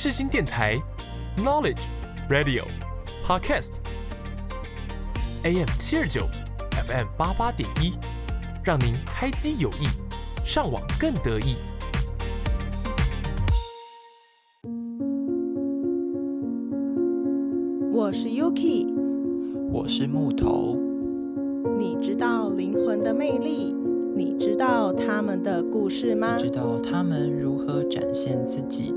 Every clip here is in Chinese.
世新电台，Knowledge Radio Podcast AM 七二九，FM 八八点一，让您开机有益，上网更得意。我是 Yuki，我是木头。你知道灵魂的魅力？你知道他们的故事吗？知道他们如何展现自己？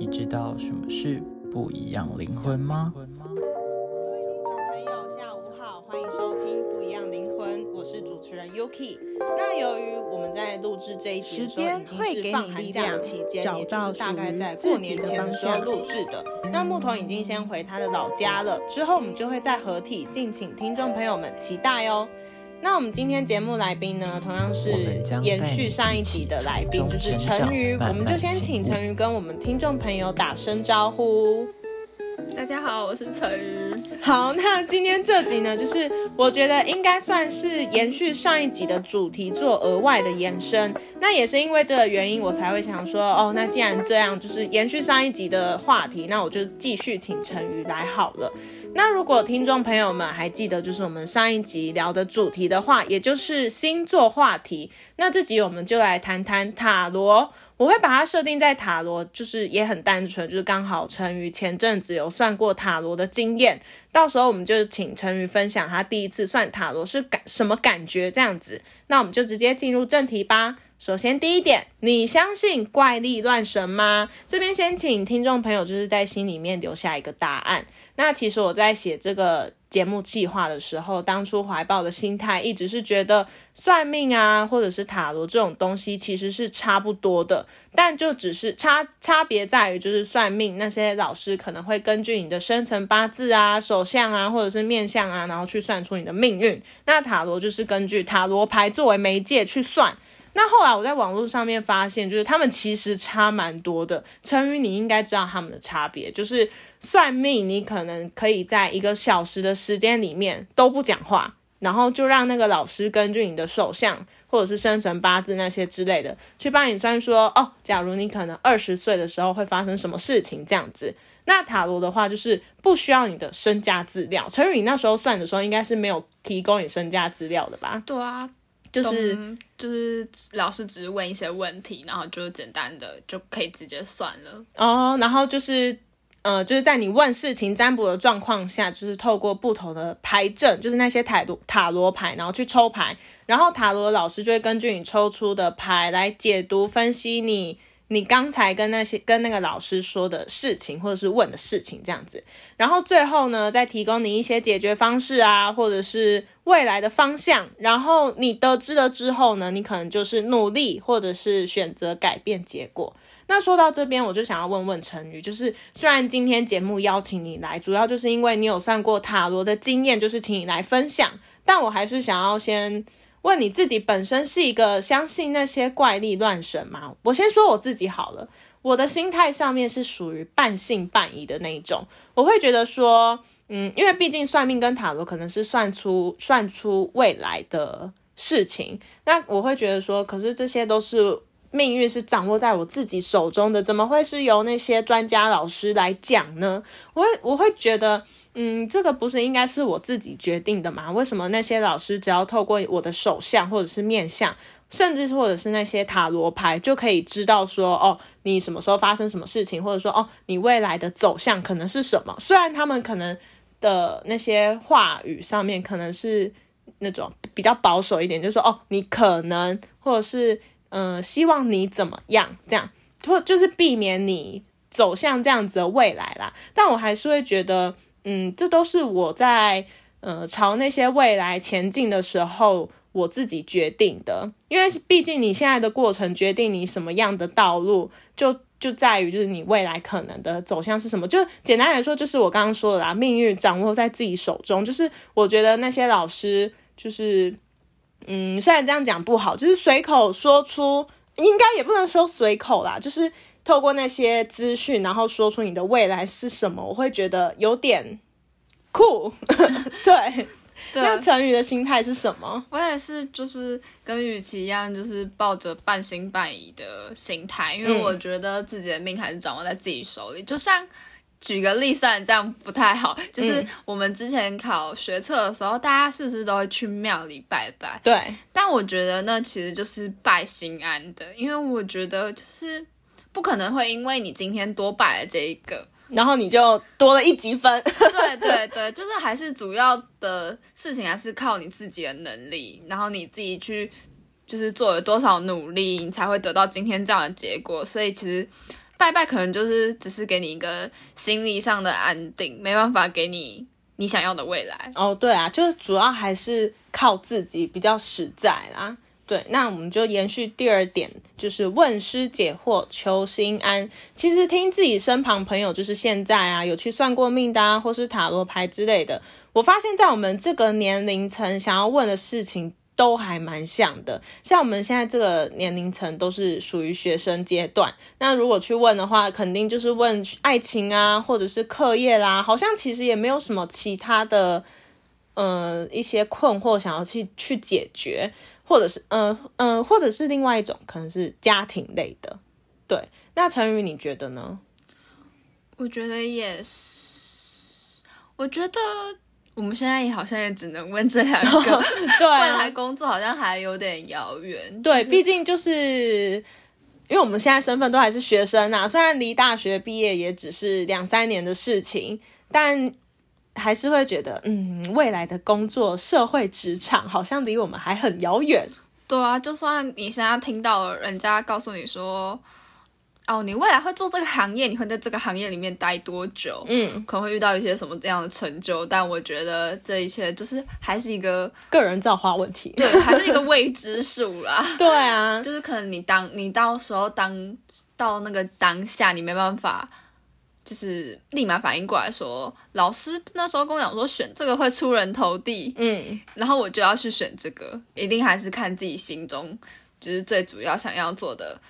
你知道什么是不一样灵魂吗？各位听众朋友，下午好，欢迎收听《不一样灵魂》，我是主持人 Yuki。那由于我们在录制这一集的时候已经是放寒假期间，也就是大概在过年前的时候录制的。那木头已经先回他的老家了，之后我们就会再合体，敬请听众朋友们期待哦。那我们今天节目来宾呢，同样是延续上一集的来宾，就是陈瑜。我们就先请陈瑜跟我们听众朋友打声招呼。大家好，我是陈瑜。好，那今天这集呢，就是我觉得应该算是延续上一集的主题，做额外的延伸。那也是因为这个原因，我才会想说，哦，那既然这样，就是延续上一集的话题，那我就继续请陈瑜来好了。那如果听众朋友们还记得，就是我们上一集聊的主题的话，也就是星座话题。那这集我们就来谈谈塔罗。我会把它设定在塔罗，就是也很单纯，就是刚好陈瑜前阵子有算过塔罗的经验，到时候我们就请陈瑜分享他第一次算塔罗是感什么感觉这样子。那我们就直接进入正题吧。首先第一点，你相信怪力乱神吗？这边先请听众朋友就是在心里面留下一个答案。那其实我在写这个节目计划的时候，当初怀抱的心态一直是觉得算命啊，或者是塔罗这种东西其实是差不多的，但就只是差差别在于，就是算命那些老师可能会根据你的生辰八字啊、手相啊，或者是面相啊，然后去算出你的命运。那塔罗就是根据塔罗牌作为媒介去算。那后来我在网络上面发现，就是他们其实差蛮多的。陈宇，你应该知道他们的差别，就是算命，你可能可以在一个小时的时间里面都不讲话，然后就让那个老师根据你的手相或者是生辰八字那些之类的，去帮你算说，哦，假如你可能二十岁的时候会发生什么事情这样子。那塔罗的话，就是不需要你的身家资料。陈宇，你那时候算的时候，应该是没有提供你身家资料的吧？对啊。就是就是老师只是问一些问题，然后就简单的就可以直接算了哦。然后就是呃，就是在你问事情占卜的状况下，就是透过不同的牌阵，就是那些塔罗塔罗牌，然后去抽牌，然后塔罗老师就会根据你抽出的牌来解读分析你。你刚才跟那些跟那个老师说的事情，或者是问的事情这样子，然后最后呢，再提供你一些解决方式啊，或者是未来的方向。然后你得知了之后呢，你可能就是努力，或者是选择改变结果。那说到这边，我就想要问问陈宇，就是虽然今天节目邀请你来，主要就是因为你有算过塔罗的经验，就是请你来分享，但我还是想要先。问你自己本身是一个相信那些怪力乱神吗？我先说我自己好了，我的心态上面是属于半信半疑的那一种。我会觉得说，嗯，因为毕竟算命跟塔罗可能是算出算出未来的事情，那我会觉得说，可是这些都是命运是掌握在我自己手中的，怎么会是由那些专家老师来讲呢？我我会觉得。嗯，这个不是应该是我自己决定的吗？为什么那些老师只要透过我的手相或者是面相，甚至或者是那些塔罗牌，就可以知道说，哦，你什么时候发生什么事情，或者说，哦，你未来的走向可能是什么？虽然他们可能的那些话语上面可能是那种比较保守一点，就是说，哦，你可能，或者是，嗯，希望你怎么样，这样，或就是避免你走向这样子的未来啦。但我还是会觉得。嗯，这都是我在呃朝那些未来前进的时候，我自己决定的。因为毕竟你现在的过程决定你什么样的道路，就就在于就是你未来可能的走向是什么。就简单来说，就是我刚刚说的啦，命运掌握在自己手中。就是我觉得那些老师，就是嗯，虽然这样讲不好，就是随口说出，应该也不能说随口啦，就是。透过那些资讯，然后说出你的未来是什么，我会觉得有点酷。对，对，那成语的心态是什么？我也是，就是跟雨琦一样，就是抱着半信半疑的心态，因为嗯我觉得自己的命还是掌握在自己手里。就像举个例，虽然这样不太好，就是嗯我们之前考学测的时候，大家是不是都会去庙里拜拜？对，但我觉得那其实就是拜心安的，因为我觉得就是不可能会因为你今天多拜了这一个，然后你就多了一积分。对对对，就是还是主要的事情还是靠你自己的能力，然后你自己去就是做了多少努力，你才会得到今天这样的结果。所以其实拜拜可能就是只是给你一个心理上的安定，没办法给你你想要的未来。哦，对啊，就是主要还是靠自己比较实在啦。对，那我们就延续第二点，就是问师解惑，求心安。其实听自己身旁朋友，就是现在啊，有去算过命的啊，或是塔罗牌之类的，我发现，在我们这个年龄层想要问的事情。都还蛮像的，像我们现在这个年龄层都是属于学生阶段。那如果去问的话，肯定就是问爱情啊，或者是课业啦，好像其实也没有什么其他的。呃，一些困惑想要去去解决，或者是呃呃，或者是另外一种可能是家庭类的。对，那陈宇你觉得呢？我觉得也是，我觉得我们现在也好像也只能问这两个，对未来啊，工作好像还有点遥远。对，就是毕竟就是因为我们现在身份都还是学生啊，虽然离大学毕业也只是两三年的事情，但还是会觉得，嗯，未来的工作、社会、职场好像离我们还很遥远。对啊，就算你现在听到人家告诉你说，哦，你未来会做这个行业，你会在这个行业里面待多久？嗯，可能会遇到一些什么这样的成就，但我觉得这一切就是还是一个个人造化问题。对，还是一个未知数啦。对啊，就是可能你当你到时候当到那个当下，你没办法，就是立马反应过来说，老师那时候跟我讲说选这个会出人头地，嗯，然后我就要去选这个，一定还是看自己心中就是最主要想要做的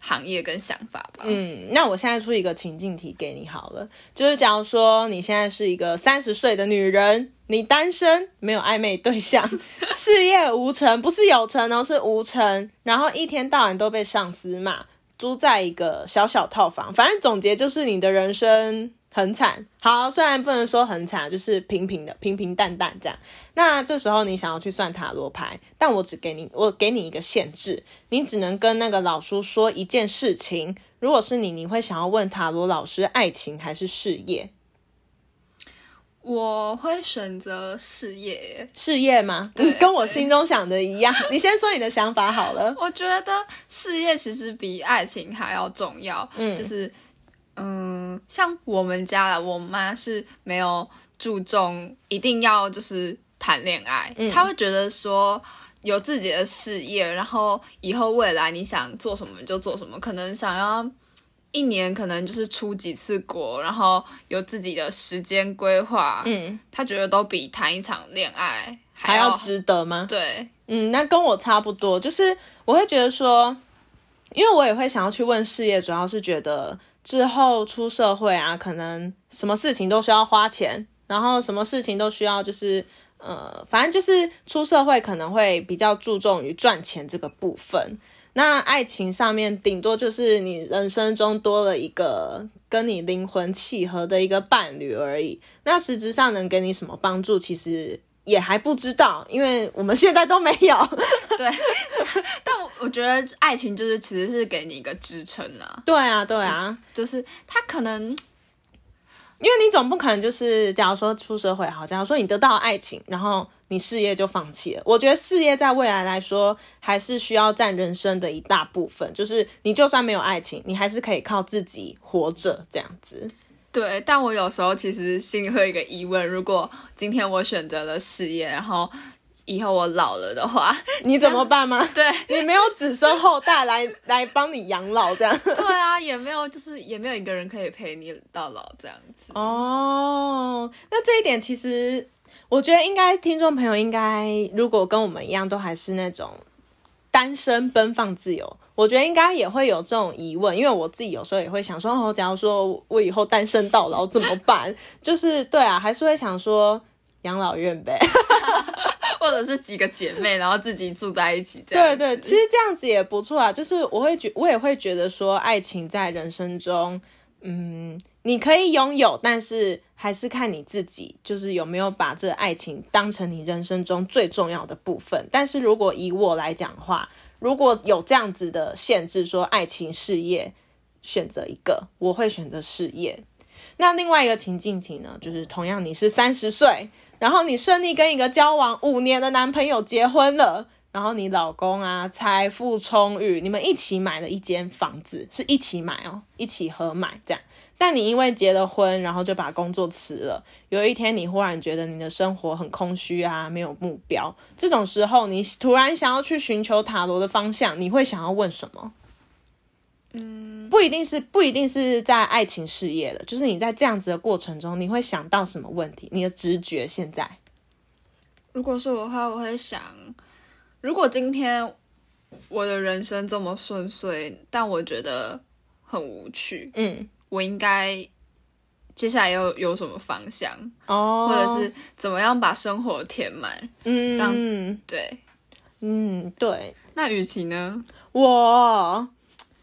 行业跟想法吧。嗯，那我现在出一个情境题给你好了，就是假如说你现在是一个三十岁的女人，你单身，没有暧昧对象，事业无成，不是有成哦，是无成，然后一天到晚都被上司骂，租在一个小小套房，反正总结就是你的人生很惨。好，虽然不能说很惨，就是平平的、平平淡淡这样。那这时候你想要去算塔罗牌，但我只给你，我给你一个限制，你只能跟那个老叔说一件事情。如果是你，你会想要问塔罗老师爱情还是事业？我会选择事业。事业吗？对 跟我心中想的一样。你先说你的想法好了。我觉得事业其实比爱情还要重要。嗯就是嗯，像我们家啦，我妈是没有注重一定要就是谈恋爱，嗯她会觉得说。有自己的事业，然后以后未来你想做什么就做什么，可能想要一年可能就是出几次国，然后有自己的时间规划，嗯，她觉得都比谈一场恋爱还要值得吗？对，嗯，那跟我差不多，就是我会觉得说，因为我也会想要去问事业，主要是觉得之后出社会啊，可能什么事情都需要花钱，然后什么事情都需要就是呃，反正就是出社会可能会比较注重于赚钱这个部分。那爱情上面顶多就是你人生中多了一个跟你灵魂契合的一个伴侣而已。那实质上能给你什么帮助，其实也还不知道，因为我们现在都没有。对，但我我觉得爱情就是其实是给你一个支撑啊，对啊，对啊，就是他可能因为你总不可能就是，假如说出社会好，假如说你得到了爱情，然后你事业就放弃了。我觉得事业在未来来说，还是需要占人生的一大部分。就是你就算没有爱情，你还是可以靠自己活着这样子。对，但我有时候其实心里会有一个疑问：如果今天我选择了事业，然后以后我老了的话，你怎么办吗？对 你没有子孙后代来 来帮你养老这样。对啊，也没有就是也没有一个人可以陪你到老这样子。哦，那这一点其实我觉得应该听众朋友应该如果跟我们一样都还是那种单身奔放自由，我觉得应该也会有这种疑问，因为我自己有时候也会想说，哦，假如说我以后单身到老怎么办？就是对啊，还是会想说养老院呗。或者是几个姐妹，然后自己住在一起这样。对对，其实这样子也不错啊。就是我会觉，我也会觉得说，爱情在人生中，嗯，你可以拥有，但是还是看你自己，就是有没有把这爱情当成你人生中最重要的部分。但是如果以我来讲的话，如果有这样子的限制，说爱情、事业选择一个，我会选择事业。那另外一个情境题呢，就是同样你是三十岁，然后你顺利跟一个交往五年的男朋友结婚了，然后你老公啊财富充裕，你们一起买了一间房子，是一起买哦，一起合买这样。但你因为结了婚，然后就把工作辞了。有一天，你忽然觉得你的生活很空虚啊，没有目标。这种时候，你突然想要去寻求塔罗的方向，你会想要问什么？嗯，不一定是不一定是在爱情事业的，就是你在这样子的过程中，你会想到什么问题？你的直觉现在？如果是我的话，我会想，如果今天我的人生这么顺遂，但我觉得很无趣，嗯，我应该接下来又有什么方向，哦，或者是怎么样把生活填满？嗯让嗯对，嗯，对那雨琦呢？我，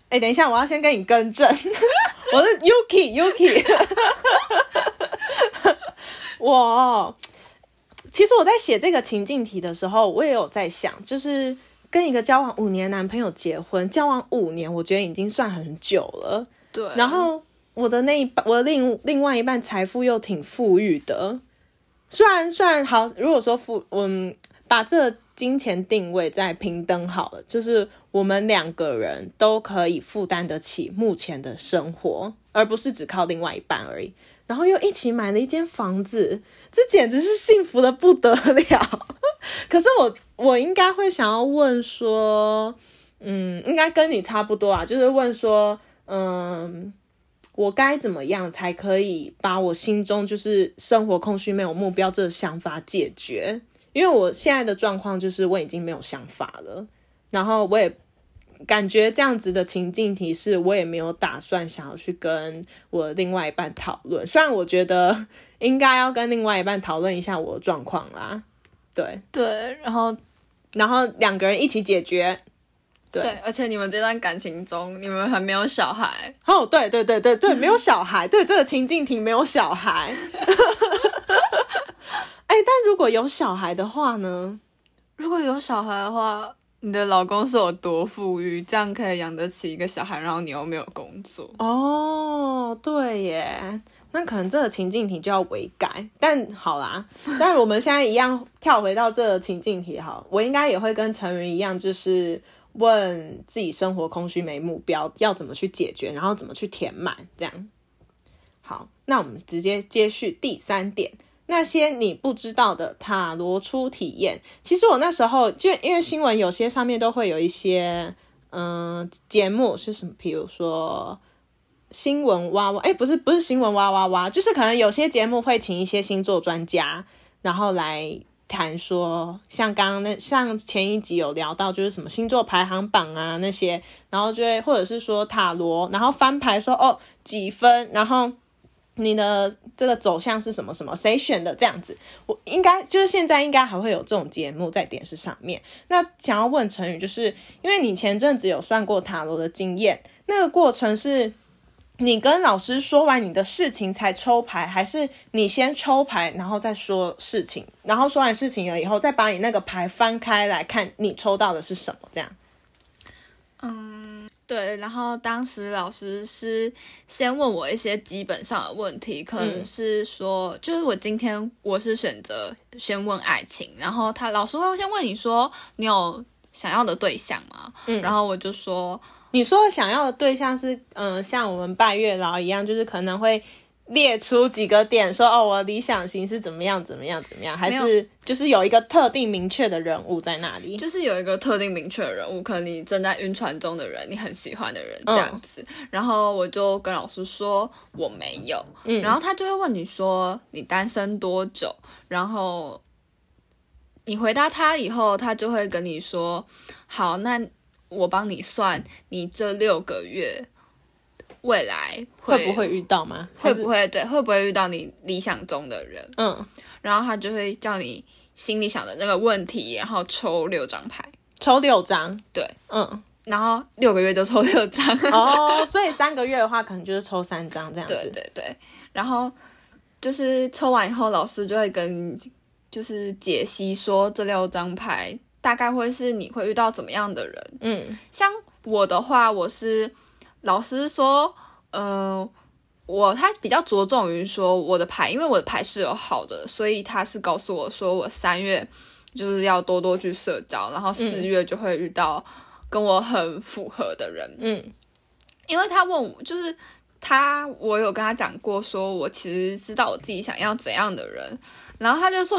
哎、等一下，我要先跟你更正，我是 Yuki Yuki，我其实我在写这个情境题的时候，我也有在想，就是跟一个交往五年男朋友结婚，交往五年，我觉得已经算很久了。对，然后我的那一半，我的另另外一半财富又挺富裕的，虽然虽然好，如果说富，嗯，把这金钱定位在平等好了，就是我们两个人都可以负担得起目前的生活，而不是只靠另外一半而已。然后又一起买了一间房子，这简直是幸福的不得了。可是我我应该会想要问说，嗯，应该跟你差不多啊，就是问说，嗯，我该怎么样才可以把我心中就是生活空虚、没有目标这个想法解决？因为我现在的状况就是我已经没有想法了，然后我也感觉这样子的情境提示我也没有打算想要去跟我另外一半讨论。虽然我觉得应该要跟另外一半讨论一下我的状况啦，对，对，然后然后两个人一起解决。对对，而且你们这段感情中，你们还没有小孩，哦，对对对对对，没有小孩，对这个情境题没有小孩。哎、但如果有小孩的话呢？如果有小孩的话，你的老公是有多富裕，这样可以养得起一个小孩，然后你又没有工作。哦，对耶，那可能这个情境题就要微改。但好啦，但我们现在一样跳回到这个情境题好，我应该也会跟陈云一样，就是问自己生活空虚没目标，要怎么去解决，然后怎么去填满，这样。好，那我们直接接续第三点。那些你不知道的塔罗初体验，其实我那时候就因为新闻有些上面都会有一些嗯节目是什么，比如说新闻哇哇，哎、不是不是新闻哇哇哇，就是可能有些节目会请一些星座专家，然后来谈说，像刚刚那像前一集有聊到，就是什么星座排行榜啊那些，然后就会或者是说塔罗，然后翻牌说哦几分，然后。你的这个走向是什么什么？谁选的这样子？我应该就是现在应该还会有这种节目在电视上面。那想要问陈宇，就是因为你前阵子有算过塔罗的经验，那个过程是你跟老师说完你的事情才抽牌，还是你先抽牌然后再说事情，然后说完事情了以后再把你那个牌翻开来看你抽到的是什么？这样？嗯对，然后当时老师是先问我一些基本上的问题，可能是说，就是我今天我是选择先问爱情，然后他老师会先问你说你有想要的对象吗？嗯然后我就说你说想要的对象是，嗯、像我们拜月老一样，就是可能会列出几个点，说哦，我理想型是怎么样，怎么样，怎么样，还是就是有一个特定明确的人物在那里？就是有一个特定明确的人物，可能你正在晕船中的人，你很喜欢的人这样子。然后我就跟老师说我没有，嗯然后他就会问你说你单身多久，然后你回答他以后，他就会跟你说好，那我帮你算你这六个月未来会不会遇到吗？会不？会对会不会遇到你理想中的人？嗯，然后他就会叫你心里想的那个问题，然后抽六张牌，抽六张。对，嗯，然后六个月就抽六张。哦，所以三个月的话，可能就是抽三张这样子。对对对，然后就是抽完以后，老师就会跟就是解析说这六张牌大概会是你会遇到怎么样的人。嗯像我的话，我是老师说，嗯、我他比较着重于说我的牌，因为我的牌是有好的，所以他是告诉我说我三月就是要多多去社交，然后四月就会遇到跟我很符合的人。嗯因为他问我，就是他，我有跟他讲过，说我其实知道我自己想要怎样的人，然后他就说，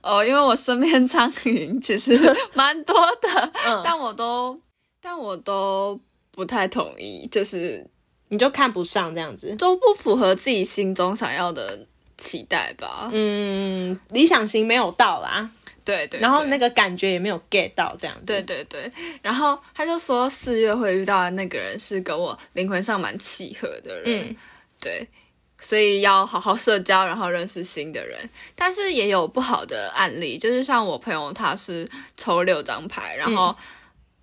呃，因为我身边苍蝇其实 蛮多的，嗯，但我都，但我都不太同意，就是你就看不上这样子。都不符合自己心中想要的期待吧。嗯，理想型没有到啦，对对然后那个感觉也没有 get 到这样子。对对对，然后他就说四月会遇到的那个人是跟我灵魂上蛮契合的人，嗯对，所以要好好社交，然后认识新的人。但是也有不好的案例，就是像我朋友他是抽六张牌，然后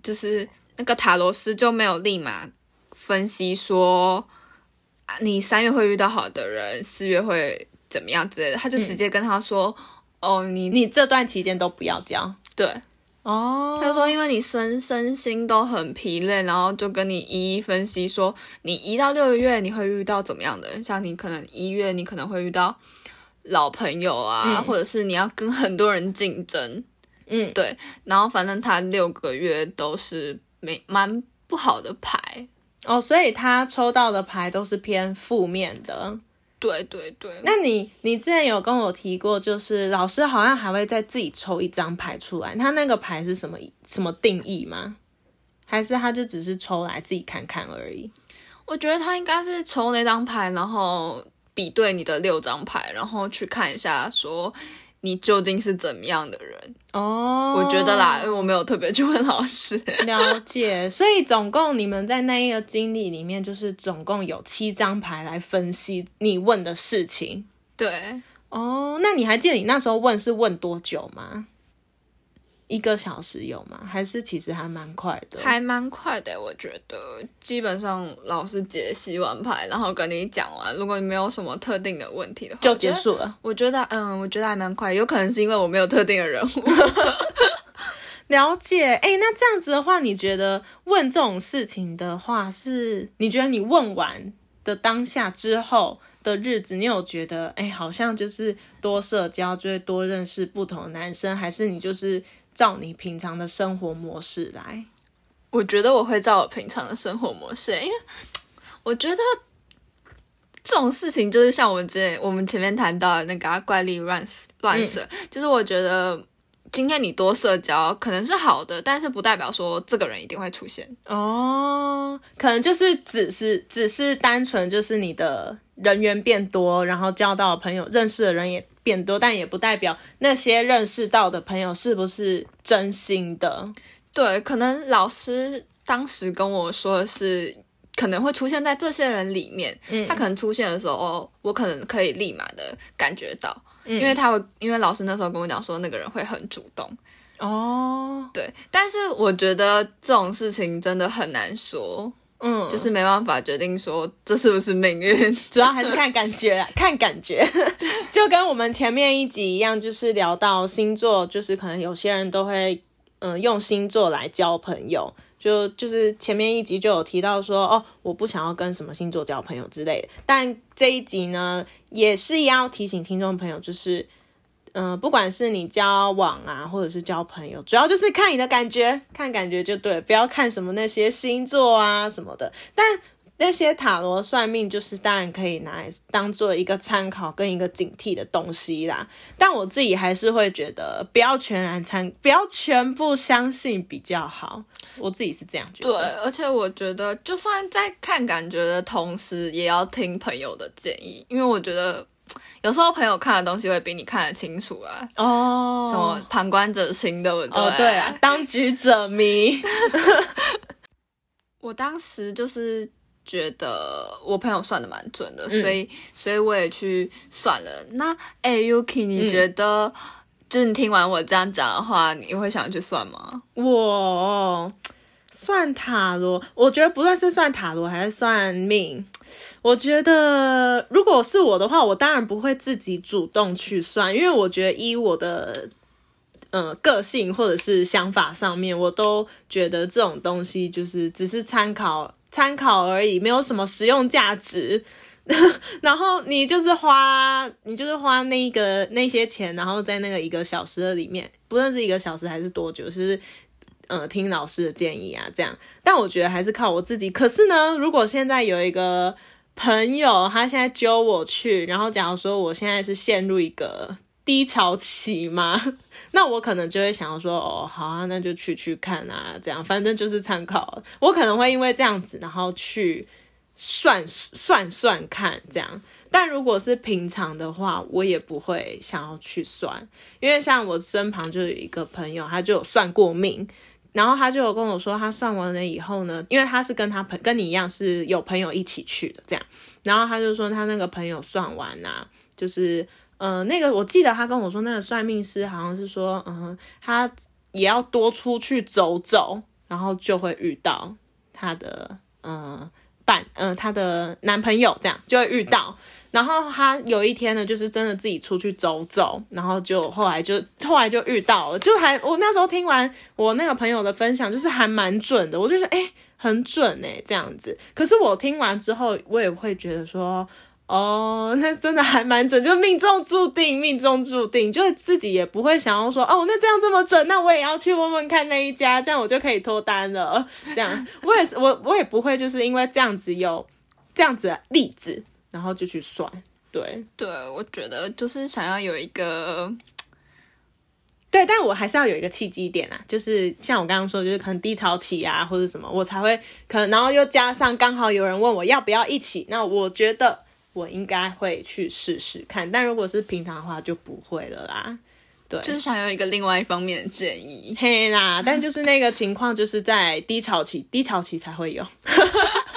就是那个塔罗师就没有立马分析说啊你三月会遇到好的人，四月会怎么样之类的，他就直接跟他说。哦，你你这段期间都不要交对，哦。他说，因为你身身心都很疲累，然后就跟你一一分析说，你一到六个月你会遇到怎么样的？人，像你可能一月你可能会遇到老朋友啊，嗯。或者是你要跟很多人竞争，嗯，对，然后反正他六个月都是没蛮不好的牌，哦，所以他抽到的牌都是偏负面的。对对对，那你你之前有跟我提过，就是老师好像还会再自己抽一张牌出来，他那个牌是什么什么定义吗？还是他就只是抽来自己看看而已？我觉得他应该是抽那张牌，然后比对你的六张牌，然后去看一下说你究竟是怎么样的人。哦，我觉得啦，因为我没有特别去问老师。了解，所以总共你们在那一个经历里面，就是总共有七张牌来分析你问的事情。对，哦，那你还记得你那时候问是问多久吗？一个小时有吗？还是其实还蛮快的？还蛮快的，我觉得。基本上老师解析完牌，然后跟你讲完，如果你没有什么特定的问题的话，就结束了。我觉得。嗯，我觉得还蛮快，有可能是因为我没有特定的人物。了解，哎、那这样子的话，你觉得问这种事情的话，是你觉得你问完的当下之后的日子，你有觉得，哎、好像就是多社交，就会多认识不同的男生，还是你就是照你平常的生活模式来？我觉得我会照我平常的生活模式，因为我觉得这种事情就是像我们之前我们前面谈到的那个啊、怪力乱乱神，就是我觉得今天你多社交可能是好的，但是不代表说这个人一定会出现。哦，可能就是只是只是单纯就是你的人缘变多，然后交到的朋友、认识的人也变多，但也不代表那些认识到的朋友是不是真心的。对，可能老师当时跟我说的是，可能会出现在这些人里面。嗯他可能出现的时候，哦，我可能可以立马的感觉到，嗯因为他会，因为老师那时候跟我讲说，那个人会很主动。哦，对，但是我觉得这种事情真的很难说，嗯，就是没办法决定说这是不是命运。主要还是看感觉啊，看感觉，就跟我们前面一集一样，就是聊到星座，就是可能有些人都会嗯、呃用星座来交朋友。就就是前面一集就有提到说，哦，我不想要跟什么星座交朋友之类的。但这一集呢，也是要提醒听众朋友，就是，嗯、不管是你交往啊，或者是交朋友，主要就是看你的感觉，看感觉就对，不要看什么那些星座啊什么的。但那些塔罗算命，就是当然可以拿来当做一个参考跟一个警惕的东西啦。但我自己还是会觉得，不要全然参，不要全部相信比较好。我自己是这样觉得对。，而且我觉得，就算在看感觉的同时，也要听朋友的建议，因为我觉得 有时候朋友看的东西会比你看得清楚啊。哦，什么旁观者清，对不对？哦，对啊，当局者迷。我当时就是觉得我朋友算的蛮准的，嗯所以所以我也去算了。那哎，Yuki，你嗯觉得、就是你听完我这样讲的话，你会想去算吗？我算塔罗，我觉得不论是算塔罗还是算命，我觉得如果是我的话，我当然不会自己主动去算，因为我觉得依我的呃个性或者是想法上面，我都觉得这种东西就是只是参考参考而已，没有什么实用价值。然后你就是花，你就是花那个那些钱，然后在那个一个小时的里面，不论是一个小时还是多久，是呃听老师的建议啊，这样。但我觉得还是靠我自己。可是呢，如果现在有一个朋友，他现在揪我去，然后假如说我现在是陷入一个低潮期嘛，那我可能就会想要说，哦，好啊，那就去去看啊，这样，反正就是参考。我可能会因为这样子，然后去算算算看这样。但如果是平常的话，我也不会想要去算，因为像我身旁就有一个朋友，他就有算过命，然后他就跟我说，他算完了以后呢，因为他是跟他朋跟你一样是有朋友一起去的这样，然后他就说他那个朋友算完啊，就是呃那个我记得他跟我说那个算命师好像是说，嗯、他也要多出去走走，然后就会遇到他的呃伴，呃他的男朋友这样就会遇到。然后他有一天呢，就是真的自己出去走走，然后就后来就后来就遇到了，就还我那时候听完我那个朋友的分享，就是还蛮准的，我就说哎、很准哎、这样子。可是我听完之后，我也会觉得说，哦，那真的还蛮准，就命中注定，命中注定，就自己也不会想要说，哦，那这样这么准，那我也要去问问看那一家，这样我就可以脱单了。这样，我也是，我我也不会就是因为这样子有这样子的例子，然后就去算。对对，我觉得就是想要有一个对，但我还是要有一个契机点啊，就是像我刚刚说，就是可能低潮期啊，或者什么，我才会可能，然后又加上刚好有人问我要不要一起，那我觉得我应该会去试试看。但如果是平常的话，就不会了啦。对，就是想要一个另外一方面的建议。嘿啦，但就是那个情况，就是在低潮期，低潮期才会有。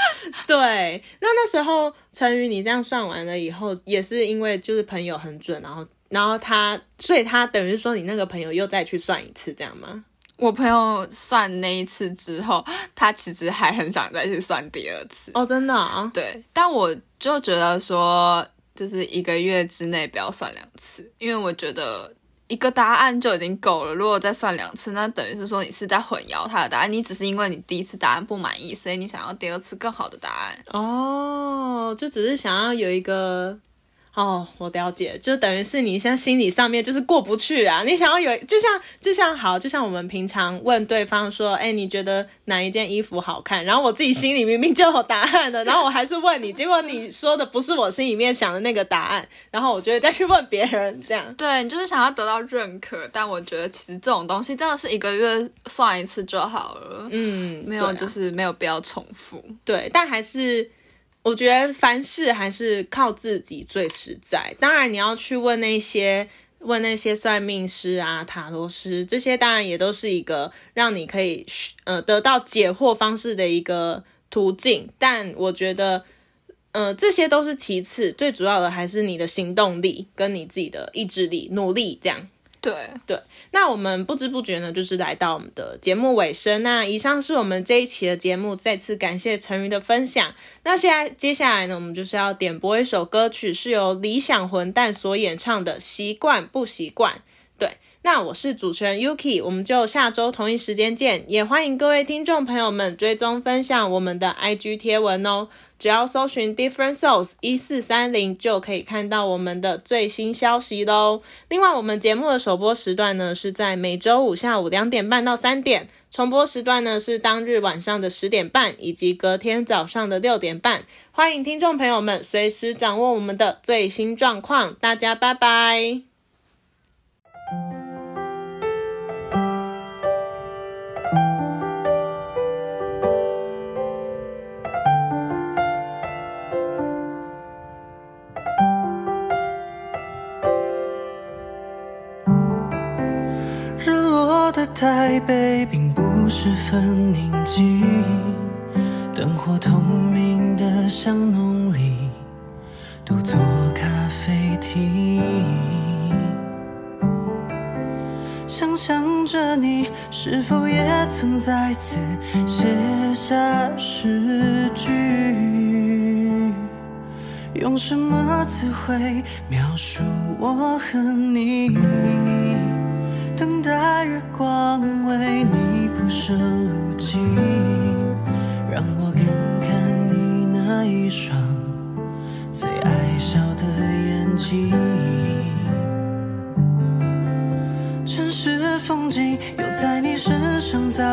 对，那那时候陈宇，你这样算完了以后，也是因为就是朋友很准，然后然后他，所以他等于说你那个朋友又再去算一次，这样吗？我朋友算那一次之后，他其实还很想再去算第二次。哦，真的啊、对，但我就觉得说，就是一个月之内不要算两次，因为我觉得一个答案就已经够了。如果再算两次，那等于是说你是在混淆他的答案，你只是因为你第一次答案不满意，所以你想要第二次更好的答案。哦，就只是想要有一个。哦，我了解，就等于是你现在心理上面就是过不去啊。你想要有，就像就像好，就像我们平常问对方说，哎，你觉得哪一件衣服好看？然后我自己心里明明就有答案的，然后我还是问你，结果你说的不是我心里面想的那个答案，然后我觉得再去问别人，这样。对你就是想要得到认可，但我觉得其实这种东西真的是一个月算一次就好了，嗯，没有就是没有必要重复。对，但还是我觉得凡事还是靠自己最实在。当然，你要去问那些问那些算命师啊、塔罗师，这些当然也都是一个让你可以呃得到解惑方式的一个途径。但我觉得。呃，这些都是其次，最主要的还是你的行动力跟你自己的意志力、努力这样。对对，那我们不知不觉呢，就是来到我们的节目尾声。那以上是我们这一期的节目，再次感谢陈瑜的分享。那现在接下来呢，我们就是要点播一首歌曲，是由理想混蛋所演唱的《习惯不习惯》。那我是主持人 Yuki，我们就下周同一时间见。也欢迎各位听众朋友们追踪分享我们的 IG 贴文哦。只要搜寻 Different Souls 一四三零，就可以看到我们的最新消息喽。另外，我们节目的首播时段呢是在每周五下午两点半到三点，重播时段呢是当日晚上的十点半以及隔天早上的六点半。欢迎听众朋友们随时掌握我们的最新状况。大家拜拜。分宁静，灯火通明的巷弄里，独坐咖啡厅，想象着你是否也曾在此写下诗句。用什么词汇描述我和你？等待月光为你。手机，让我看看你那一双最爱笑的眼睛。城市风景，又在你身上造。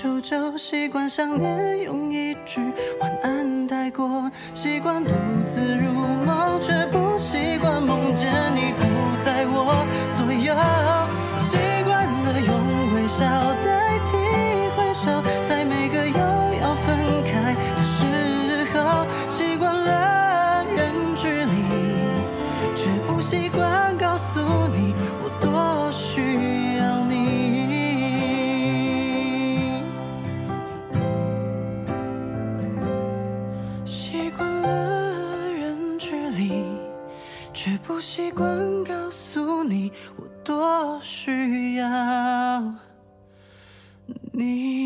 求就习惯想念，用一句晚安带过，习惯独自入梦，却不习惯梦见你。不在我左右，习惯了用微笑。习惯告诉你我多需要你。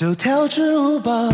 就跳支舞吧。